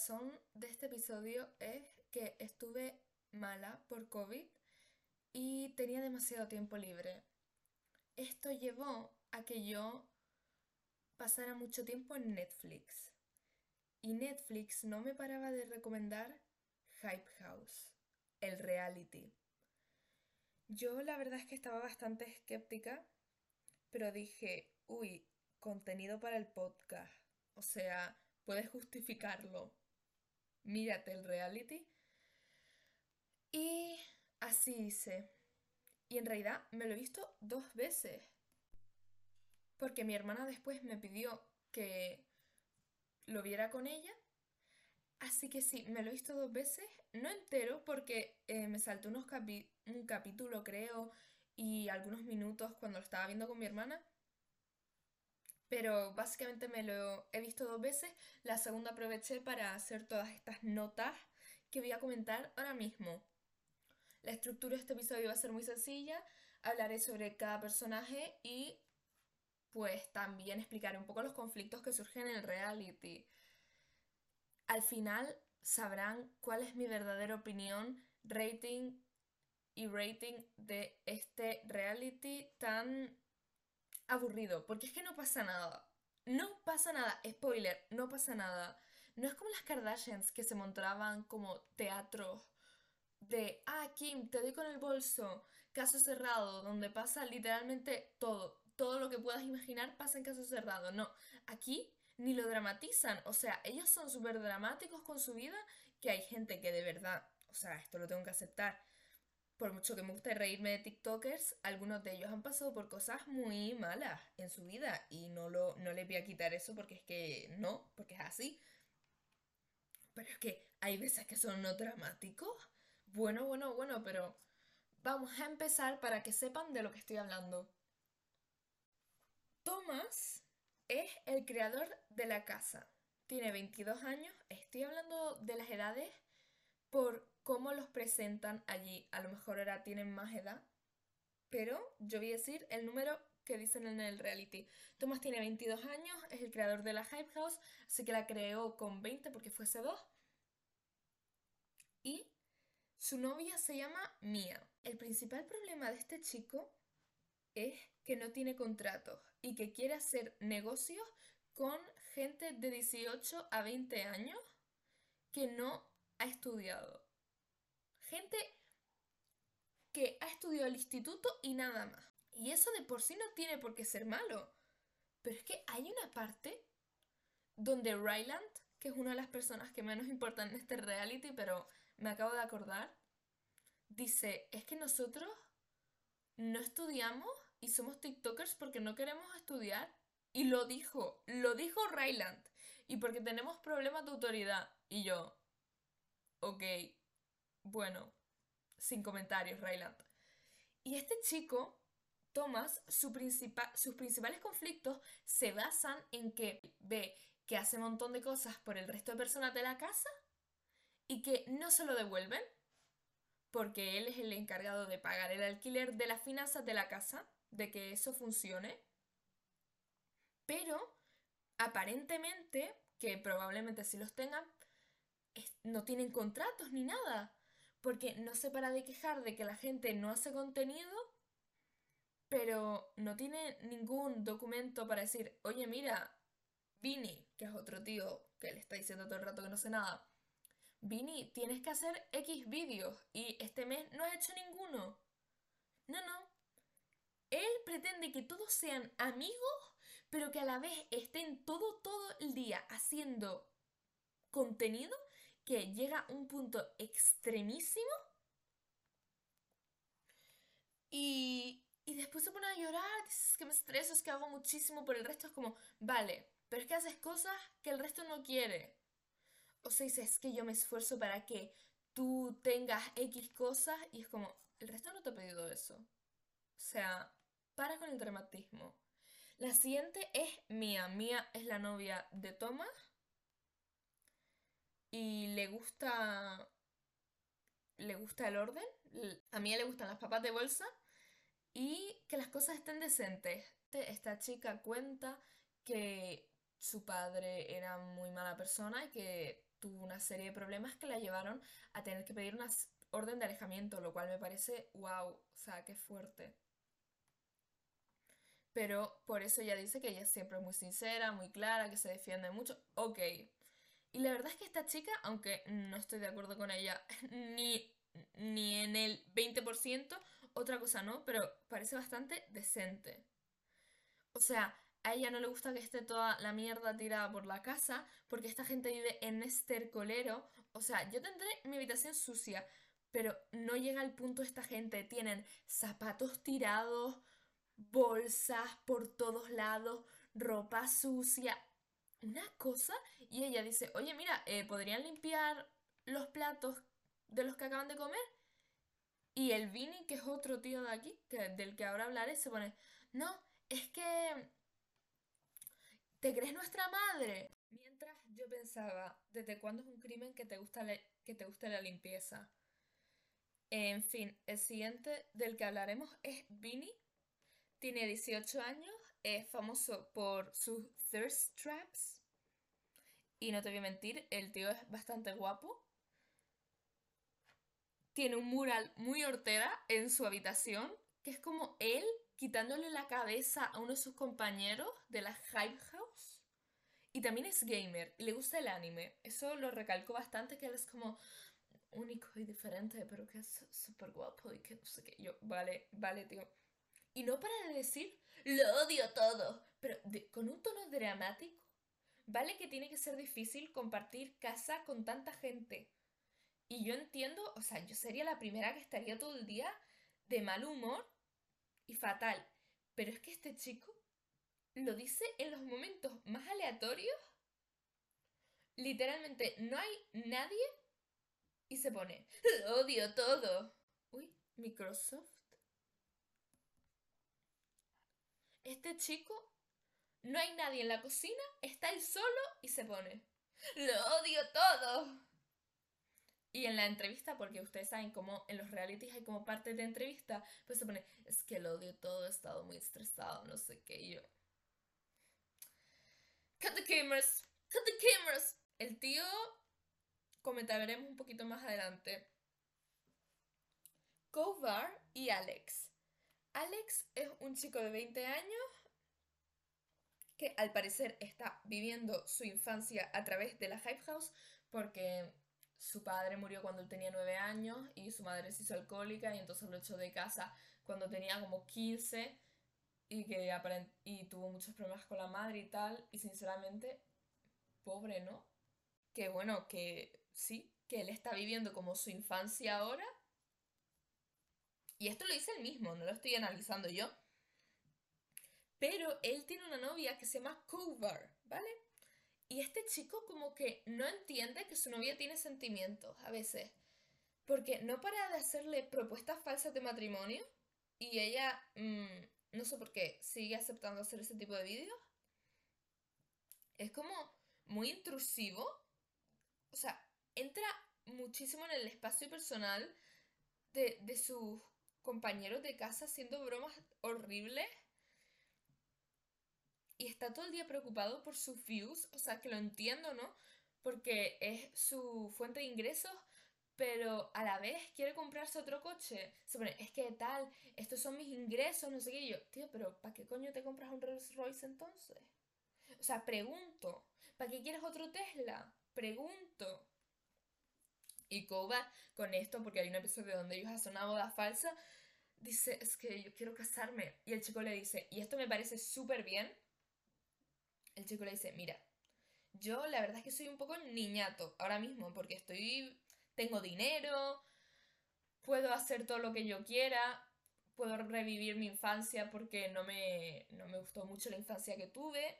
razón de este episodio es que estuve mala por COVID y tenía demasiado tiempo libre. Esto llevó a que yo pasara mucho tiempo en Netflix. Y Netflix no me paraba de recomendar Hype House, el reality. Yo la verdad es que estaba bastante escéptica, pero dije, uy, contenido para el podcast. O sea, puedes justificarlo. Mírate el reality. Y así hice. Y en realidad me lo he visto dos veces. Porque mi hermana después me pidió que lo viera con ella. Así que sí, me lo he visto dos veces. No entero porque eh, me saltó unos un capítulo creo y algunos minutos cuando lo estaba viendo con mi hermana. Pero básicamente me lo he visto dos veces. La segunda aproveché para hacer todas estas notas que voy a comentar ahora mismo. La estructura de este episodio va a ser muy sencilla. Hablaré sobre cada personaje y pues también explicaré un poco los conflictos que surgen en el reality. Al final sabrán cuál es mi verdadera opinión, rating y rating de este reality tan aburrido, porque es que no pasa nada. No pasa nada, spoiler, no pasa nada. No es como las Kardashians que se montaban como teatros de, ah, Kim, te doy con el bolso, caso cerrado, donde pasa literalmente todo. Todo lo que puedas imaginar pasa en caso cerrado. No, aquí ni lo dramatizan. O sea, ellos son súper dramáticos con su vida que hay gente que de verdad, o sea, esto lo tengo que aceptar, por mucho que me guste reírme de TikTokers, algunos de ellos han pasado por cosas muy malas en su vida y no, lo, no les voy a quitar eso porque es que no, porque es así. Pero es que hay veces que son no dramáticos. Bueno, bueno, bueno, pero vamos a empezar para que sepan de lo que estoy hablando. Thomas es el creador de la casa. Tiene 22 años. Estoy hablando de las edades por cómo los presentan allí. A lo mejor ahora tienen más edad, pero yo voy a decir el número que dicen en el reality. Thomas tiene 22 años, es el creador de la Hype House, así que la creó con 20 porque fuese 2. Y su novia se llama Mia. El principal problema de este chico es que no tiene contratos y que quiere hacer negocios con gente de 18 a 20 años que no ha estudiado. Gente que ha estudiado el instituto y nada más. Y eso de por sí no tiene por qué ser malo. Pero es que hay una parte donde Ryland, que es una de las personas que menos importan en este reality, pero me acabo de acordar, dice, es que nosotros no estudiamos y somos TikTokers porque no queremos estudiar. Y lo dijo, lo dijo Ryland. Y porque tenemos problemas de autoridad. Y yo, ok, bueno, sin comentarios, Ryland. Y este chico, Thomas, sus principales conflictos se basan en que ve que hace un montón de cosas por el resto de personas de la casa y que no se lo devuelven porque él es el encargado de pagar el alquiler de las finanzas de la casa, de que eso funcione. Pero aparentemente, que probablemente si los tengan, no tienen contratos ni nada porque no se para de quejar de que la gente no hace contenido, pero no tiene ningún documento para decir, oye, mira, Vini, que es otro tío que le está diciendo todo el rato que no sé nada, Vini, tienes que hacer X vídeos y este mes no has hecho ninguno. No, no. Él pretende que todos sean amigos, pero que a la vez estén todo, todo el día haciendo contenido que llega a un punto extremísimo y, y después se pone a llorar, dices que me estreso, es que hago muchísimo por el resto, es como, vale, pero es que haces cosas que el resto no quiere. O sea, dices, es que yo me esfuerzo para que tú tengas X cosas y es como, el resto no te ha pedido eso. O sea, para con el dramatismo. La siguiente es Mía. Mía es la novia de Thomas y le gusta le gusta el orden, a mí le gustan las papas de bolsa y que las cosas estén decentes. Esta chica cuenta que su padre era muy mala persona y que tuvo una serie de problemas que la llevaron a tener que pedir una orden de alejamiento, lo cual me parece wow, o sea, qué fuerte. Pero por eso ella dice que ella siempre es muy sincera, muy clara, que se defiende mucho. Ok. Y la verdad es que esta chica, aunque no estoy de acuerdo con ella ni, ni en el 20%, otra cosa no, pero parece bastante decente. O sea, a ella no le gusta que esté toda la mierda tirada por la casa, porque esta gente vive en estercolero. O sea, yo tendré mi habitación sucia, pero no llega al punto esta gente. Tienen zapatos tirados, bolsas por todos lados, ropa sucia. Una cosa. Y ella dice, oye, mira, eh, ¿podrían limpiar los platos de los que acaban de comer? Y el Vini, que es otro tío de aquí, que, del que ahora hablaré, se pone, no, es que ¿Te crees nuestra madre? Mientras yo pensaba, ¿desde cuándo es un crimen que te gusta, que te guste la limpieza? En fin, el siguiente del que hablaremos es Vinny. Tiene 18 años, es famoso por sus thirst traps. Y no te voy a mentir, el tío es bastante guapo. Tiene un mural muy hortera en su habitación, que es como él quitándole la cabeza a uno de sus compañeros de la Hype House. Y también es gamer y le gusta el anime. Eso lo recalco bastante, que él es como único y diferente, pero que es súper guapo y que no sé qué. Yo, vale, vale, tío. Y no para de decir, lo odio todo, pero con un tono dramático. Vale que tiene que ser difícil compartir casa con tanta gente. Y yo entiendo, o sea, yo sería la primera que estaría todo el día de mal humor y fatal. Pero es que este chico lo dice en los momentos más aleatorios. Literalmente no hay nadie y se pone, odio todo. Uy, Microsoft. Este chico, no hay nadie en la cocina, está él solo y se pone, lo odio todo. Y en la entrevista, porque ustedes saben cómo en los realities hay como parte de entrevista, pues se pone, es que lo odio todo, he estado muy estresado, no sé qué, y yo... Cut the cameras, cut the cameras. El tío comentaremos un poquito más adelante. Kovar y Alex. Alex es un chico de 20 años que al parecer está viviendo su infancia a través de la Hype House porque su padre murió cuando él tenía 9 años y su madre se hizo alcohólica y entonces lo echó de casa cuando tenía como 15 y que y tuvo muchos problemas con la madre y tal y sinceramente pobre, ¿no? Que bueno, que sí, que él está viviendo como su infancia ahora. Y esto lo dice él mismo, no lo estoy analizando yo. Pero él tiene una novia que se llama Cover, ¿vale? Y este chico como que no entiende que su novia tiene sentimientos a veces. Porque no para de hacerle propuestas falsas de matrimonio. Y ella, mm, no sé por qué, sigue aceptando hacer ese tipo de vídeos. Es como muy intrusivo. O sea, entra muchísimo en el espacio personal de, de sus compañeros de casa haciendo bromas horribles y está todo el día preocupado por sus views, o sea, que lo entiendo, ¿no? Porque es su fuente de ingresos, pero a la vez quiere comprarse otro coche. Se pone, es que tal, estos son mis ingresos, no sé qué. yo, tío, pero ¿para qué coño te compras un Rolls Royce entonces? O sea, pregunto, ¿para qué quieres otro Tesla? Pregunto. Y Koba, con esto, porque hay un episodio donde ellos hacen una boda falsa, dice, es que yo quiero casarme. Y el chico le dice, y esto me parece súper bien, el chico le dice, mira, yo la verdad es que soy un poco niñato ahora mismo porque estoy, tengo dinero, puedo hacer todo lo que yo quiera, puedo revivir mi infancia porque no me, no me gustó mucho la infancia que tuve.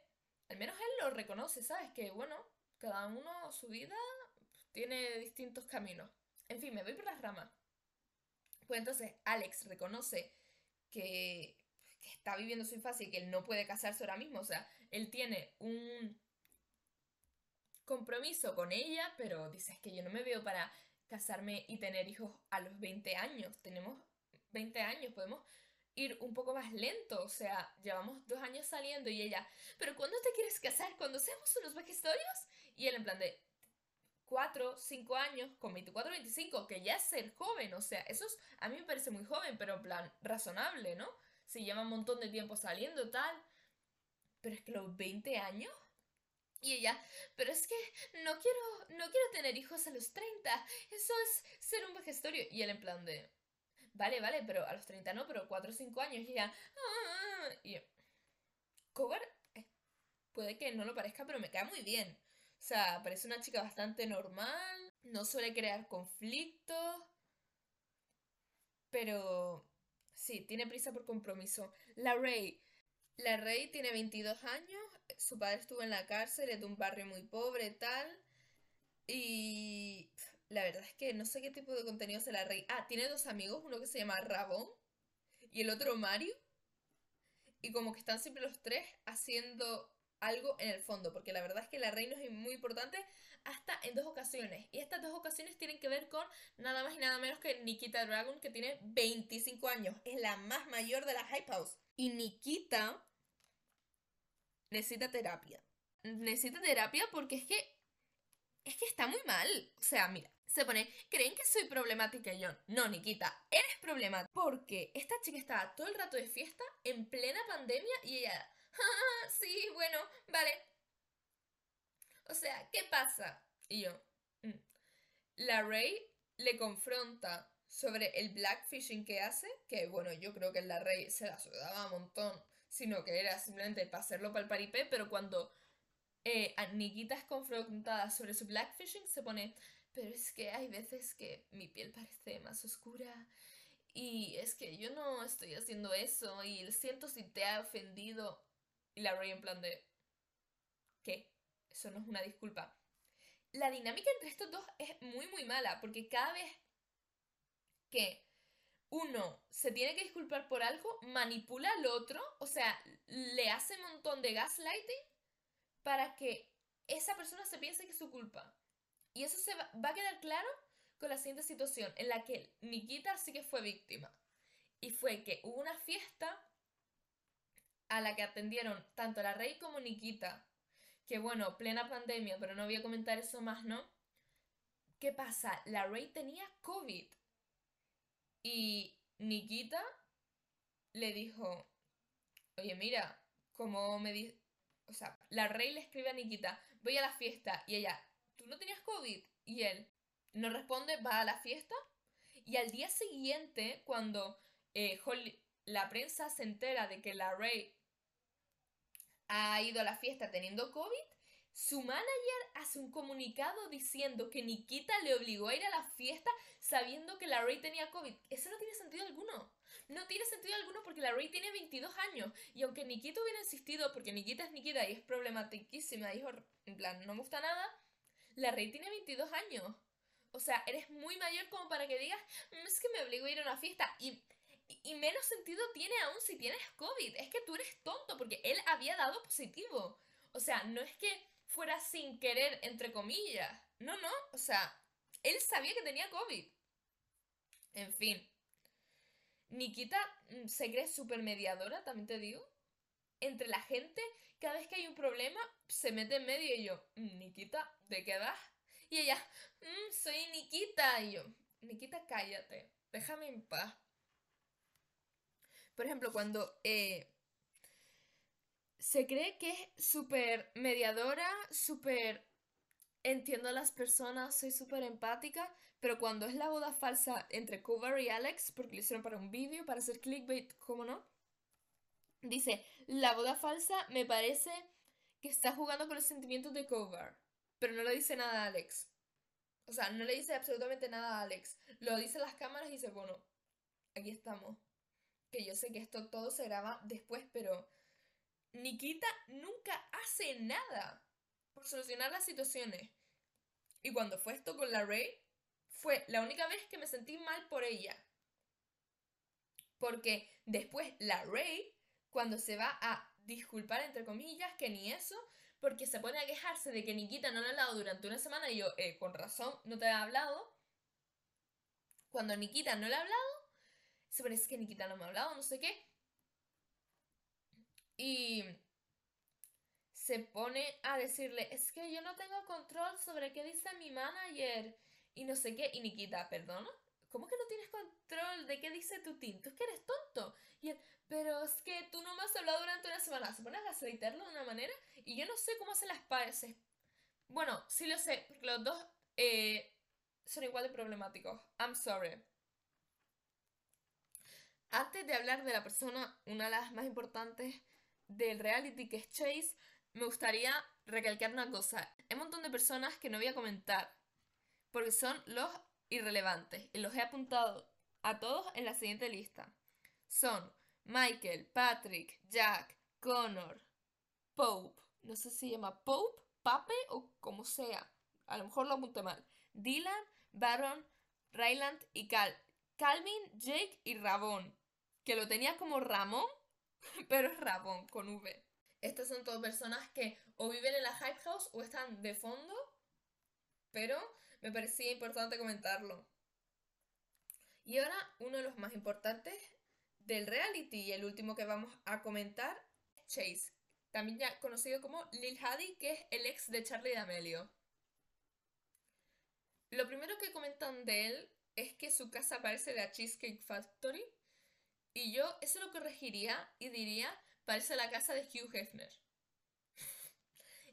Al menos él lo reconoce, ¿sabes? Que bueno, cada uno su vida tiene distintos caminos. En fin, me voy por las ramas. Pues entonces Alex reconoce que, está viviendo su infancia y que él no puede casarse ahora mismo. O sea, él tiene un compromiso con ella, pero dices que yo no me veo para casarme y tener hijos a los 20 años. Tenemos 20 años, podemos ir un poco más lento, o sea, llevamos dos años saliendo y ella, pero ¿cuándo te quieres casar cuando seamos unos vejestorios? Y él en plan de 4, 5 años, con 24, 25, que ya es ser joven, o sea, eso es, a mí me parece muy joven, pero en plan razonable, ¿no? Si lleva un montón de tiempo saliendo, tal. Pero es que los 20 años. Y ella, pero es que no quiero, no quiero tener hijos a los 30. Eso es ser un vejestorio. Y él en plan de, vale, vale, pero a los 30 no, pero 4 o 5 años. Y ella, ah", y Cover, eh, puede que no lo parezca, pero me cae muy bien. O sea, parece una chica bastante normal, no suele crear conflictos, pero sí, tiene prisa por compromiso. La Rey. La Rey tiene 22 años, su padre estuvo en la cárcel, es de un barrio muy pobre, tal. Y la verdad es que no sé qué tipo de contenido se la Rey. Ah, tiene dos amigos, uno que se llama Rabón y el otro Mario. Y como que están siempre los tres haciendo algo en el fondo, porque la verdad es que la reina es muy importante hasta en dos ocasiones. Y estas dos ocasiones tienen que ver con nada más y nada menos que Nikita Dragon, que tiene 25 años. Es la más mayor de la Hype House. Y Nikita necesita terapia. Necesita terapia porque es que. Es que está muy mal. O sea, mira, se pone, ¿creen que soy problemática yo? No, Nikita, eres problemática. Porque esta chica estaba todo el rato de fiesta, en plena pandemia, y ella sí, bueno, vale. O sea, ¿qué pasa? Y yo, mm". la Rey le confronta sobre el blackfishing que hace, que bueno, yo creo que la Rey se la sudaba un montón, sino que era simplemente para hacerlo para el paripé, pero cuando eh, es confrontada sobre su blackfishing, se pone, pero es que hay veces que mi piel parece más oscura y es que yo no estoy haciendo eso y siento si te ha ofendido. Y la Ray en plan de... ¿Qué? Eso no es una disculpa. La dinámica entre estos dos es muy muy mala, porque cada vez que uno se tiene que disculpar por algo, manipula al otro, o sea, le hace un montón de gaslighting para que esa persona se piense que es su culpa. Y eso se va, va a quedar claro con la siguiente situación, en la que Nikita sí que fue víctima. Y fue que hubo una fiesta a la que atendieron tanto la Rey como Nikita, que bueno, plena pandemia, pero no voy a comentar eso más, ¿no? ¿Qué pasa? La Rey tenía COVID y Nikita le dijo, oye, mira, como me dice, o sea, la Rey le escribe a Nikita, voy a la fiesta y ella, ¿tú no tenías COVID? Y él no responde, va a la fiesta y al día siguiente, cuando eh, la prensa se entera de que la Rey ha ido a la fiesta teniendo COVID, su manager hace un comunicado diciendo que Nikita le obligó a ir a la fiesta sabiendo que la Ray tenía COVID. Eso no tiene sentido alguno. No tiene sentido alguno porque la Ray tiene 22 años. Y aunque Nikita hubiera insistido, porque Nikita es Nikita y es problematiquísima, dijo, en plan, no me gusta nada, la Ray tiene 22 años. O sea, eres muy mayor como para que digas, mm, es que me obligó a ir a una fiesta. Y y menos sentido tiene aún si tienes COVID. Es que tú eres tonto porque él había dado positivo. O sea, no es que fuera sin querer, entre comillas. No, no. O sea, él sabía que tenía COVID. En fin. Nikita mm, se cree super mediadora, también te digo. Entre la gente, cada vez que hay un problema, se mete en medio y yo, mm, Nikita, ¿de qué vas? Y ella, mm, soy Nikita. Y yo, Nikita, cállate, déjame en paz. Por ejemplo, cuando eh, se cree que es súper mediadora, súper entiendo a las personas, soy súper empática, pero cuando es la boda falsa entre Cover y Alex, porque lo hicieron para un vídeo, para hacer clickbait, ¿cómo no? Dice, la boda falsa me parece que está jugando con los sentimientos de Cover, pero no le dice nada a Alex. O sea, no le dice absolutamente nada a Alex. Lo dice las cámaras y dice, bueno, aquí estamos que yo sé que esto todo se graba después, pero Nikita nunca hace nada por solucionar las situaciones. Y cuando fue esto con la Rey, fue la única vez que me sentí mal por ella. Porque después la Rey, cuando se va a disculpar, entre comillas, que ni eso, porque se pone a quejarse de que Nikita no le ha hablado durante una semana y yo, eh, con razón, no te ha hablado. Cuando Nikita no le ha hablado, se parece que Nikita no me ha hablado, no sé qué. Y se pone a decirle, es que yo no tengo control sobre qué dice mi manager y no sé qué. Y Nikita, perdona, ¿cómo que no tienes control de qué dice tu team? Tú es que eres tonto. Y él, pero es que tú no me has hablado durante una semana. Se pone a gaslightarlo de una manera y yo no sé cómo hacen las pareces. Bueno, sí lo sé, porque los dos eh, son igual de problemáticos. I'm sorry. Antes de hablar de la persona, una de las más importantes del reality que es Chase, me gustaría recalcar una cosa. Hay un montón de personas que no voy a comentar, porque son los irrelevantes, y los he apuntado a todos en la siguiente lista. Son Michael, Patrick, Jack, Connor, Pope, no sé si se llama Pope, Pape o como sea, a lo mejor lo apunté mal, Dylan, Baron, Ryland y Cal Calvin, Jake y Rabón, que lo tenía como Ramón, pero es Rabón con V. Estas son todas personas que o viven en la Hype House o están de fondo, pero me parecía importante comentarlo. Y ahora uno de los más importantes del reality y el último que vamos a comentar, Chase, también ya conocido como Lil Hadi, que es el ex de Charlie D'Amelio. Lo primero que comentan de él es que su casa parece la Cheesecake Factory y yo eso lo corregiría y diría parece la casa de Hugh Hefner.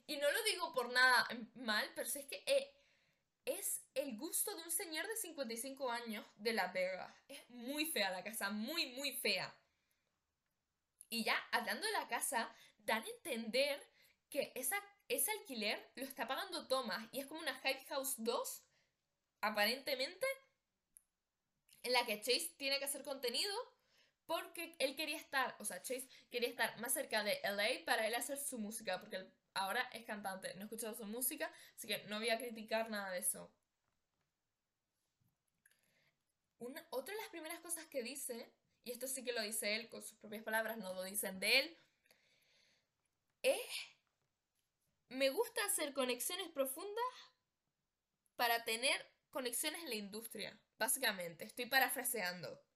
y no lo digo por nada mal, pero es que eh, es el gusto de un señor de 55 años de La Vega. Es muy fea la casa, muy, muy fea. Y ya, hablando de la casa, dan a entender que esa, ese alquiler lo está pagando Thomas y es como una Hype House 2, aparentemente, en la que Chase tiene que hacer contenido porque él quería estar, o sea, Chase quería estar más cerca de LA para él hacer su música, porque ahora es cantante, no he escuchado su música, así que no voy a criticar nada de eso. Otra de las primeras cosas que dice, y esto sí que lo dice él con sus propias palabras, no lo dicen de él, es, me gusta hacer conexiones profundas para tener conexiones en la industria, básicamente, estoy parafraseando.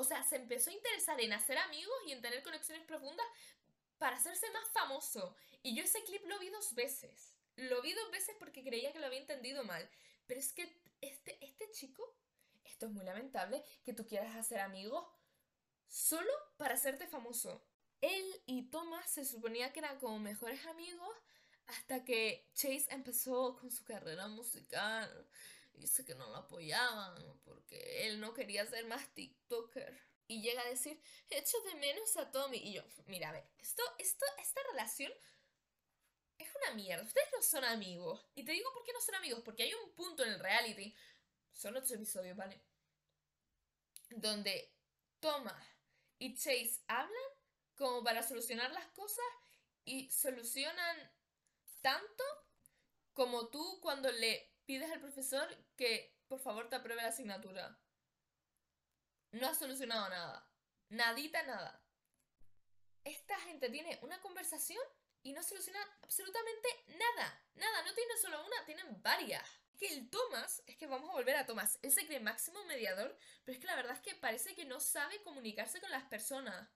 O sea, se empezó a interesar en hacer amigos y en tener conexiones profundas para hacerse más famoso. Y yo ese clip lo vi dos veces. Lo vi dos veces porque creía que lo había entendido mal. Pero es que este, este chico, esto es muy lamentable, que tú quieras hacer amigos solo para hacerte famoso. Él y Thomas se suponía que eran como mejores amigos hasta que Chase empezó con su carrera musical dice que no lo apoyaban porque él no quería ser más TikToker. Y llega a decir, echo de menos a Tommy. Y yo, mira, a ver, esto, esto, esta relación es una mierda. Ustedes no son amigos. Y te digo por qué no son amigos. Porque hay un punto en el reality, son ocho episodios, ¿vale? Donde Thomas y Chase hablan como para solucionar las cosas y solucionan tanto como tú cuando le pides al profesor que por favor te apruebe la asignatura. No ha solucionado nada. Nadita nada. Esta gente tiene una conversación y no soluciona absolutamente nada. Nada, no tiene solo una, tienen varias. Que el Thomas, es que vamos a volver a Thomas, él se cree máximo mediador, pero es que la verdad es que parece que no sabe comunicarse con las personas.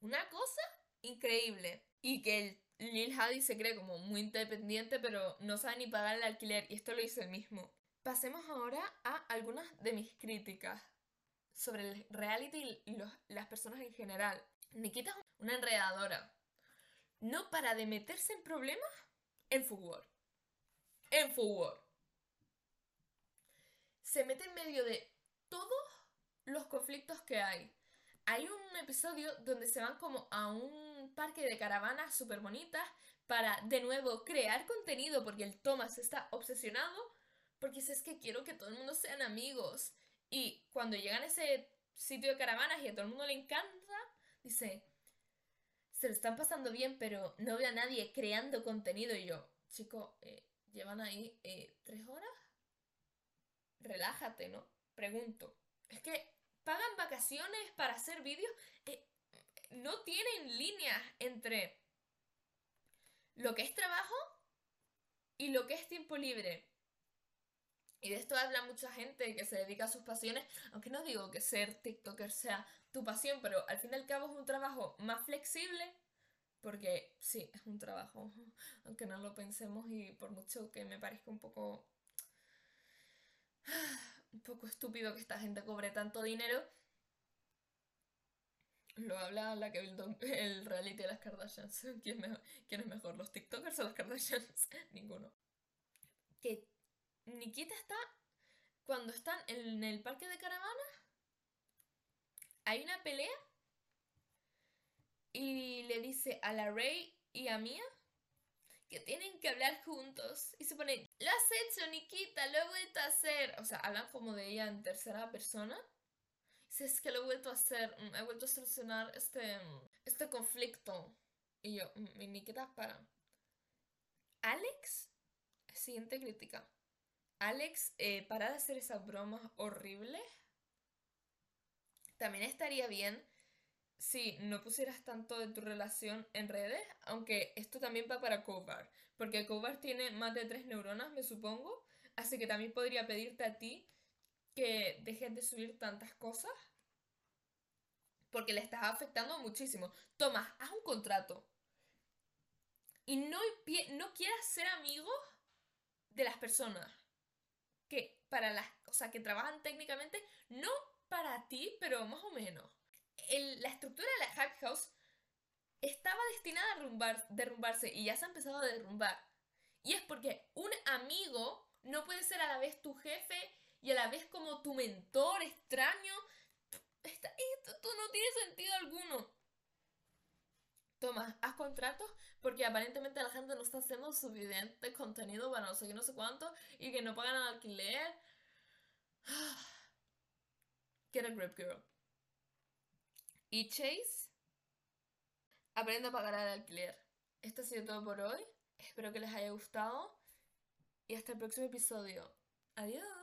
Una cosa increíble. Y que el Lil Hadi se cree como muy independiente, pero no sabe ni pagar el alquiler, y esto lo hizo él mismo. Pasemos ahora a algunas de mis críticas sobre el reality y las personas en general. Nikita es una enredadora. No para de meterse en problemas en fútbol. En fútbol. Se mete en medio de todos los conflictos que hay. Hay un episodio donde se van como a un parque de caravanas súper bonitas para, de nuevo, crear contenido porque el Thomas está obsesionado porque dice es que quiero que todo el mundo sean amigos. Y cuando llegan a ese sitio de caravanas y a todo el mundo le encanta, dice, se lo están pasando bien, pero no veo a nadie creando contenido. Y yo, chico, eh, ¿llevan ahí eh, tres horas? Relájate, ¿no? Pregunto. Es que pagan vacaciones para hacer vídeos. Eh, no tienen líneas entre lo que es trabajo y lo que es tiempo libre. Y de esto habla mucha gente que se dedica a sus pasiones, aunque no digo que ser TikToker sea tu pasión, pero al fin y al cabo es un trabajo más flexible, Porque sí, es un trabajo, aunque no lo pensemos y por mucho que me parezca un poco... un poco estúpido que esta gente cobre tanto dinero, lo habla la que el, reality de las Kardashians. ¿Quién, ¿Quién, es mejor, los TikTokers o las Kardashians? Ninguno. Que Nikita está. Cuando están en el parque de caravanas, hay una pelea. Y le dice a la Rey y a Mia que tienen que hablar juntos. Y se pone, lo has hecho, Nikita, lo he vuelto a hacer. O sea, hablan como de ella en tercera persona si es que lo he vuelto a hacer, mm, he vuelto a solucionar este, mm, este conflicto. Y yo, mm, ni queda para. Alex, siguiente crítica. Alex, eh, para de hacer esas bromas horribles, también estaría bien si no pusieras tanto de tu relación en redes, aunque esto también va para Kovar, porque Kovar tiene más de tres neuronas, me supongo, así que también podría pedirte a ti que dejes de subir tantas cosas porque le estás afectando muchísimo. Tomás, haz un contrato. Y no, no quieras ser amigo de las personas que para las, o sea, que trabajan técnicamente, no para ti, pero más o menos. la estructura de la Hype House estaba destinada a derrumbarse y ya se ha empezado a derrumbar. Y es porque un amigo no puede ser a la vez tu jefe y a la vez como tu mentor extraño. esto, no tiene sentido alguno. Toma, haz contratos porque aparentemente la gente no está haciendo suficiente contenido para no sé qué, no sé cuánto y que no pagan el alquiler. Get a grip, girl. Y Chase, aprende a pagar el alquiler. Esto ha sido todo por hoy. Espero que les haya gustado y hasta el próximo episodio. Adiós.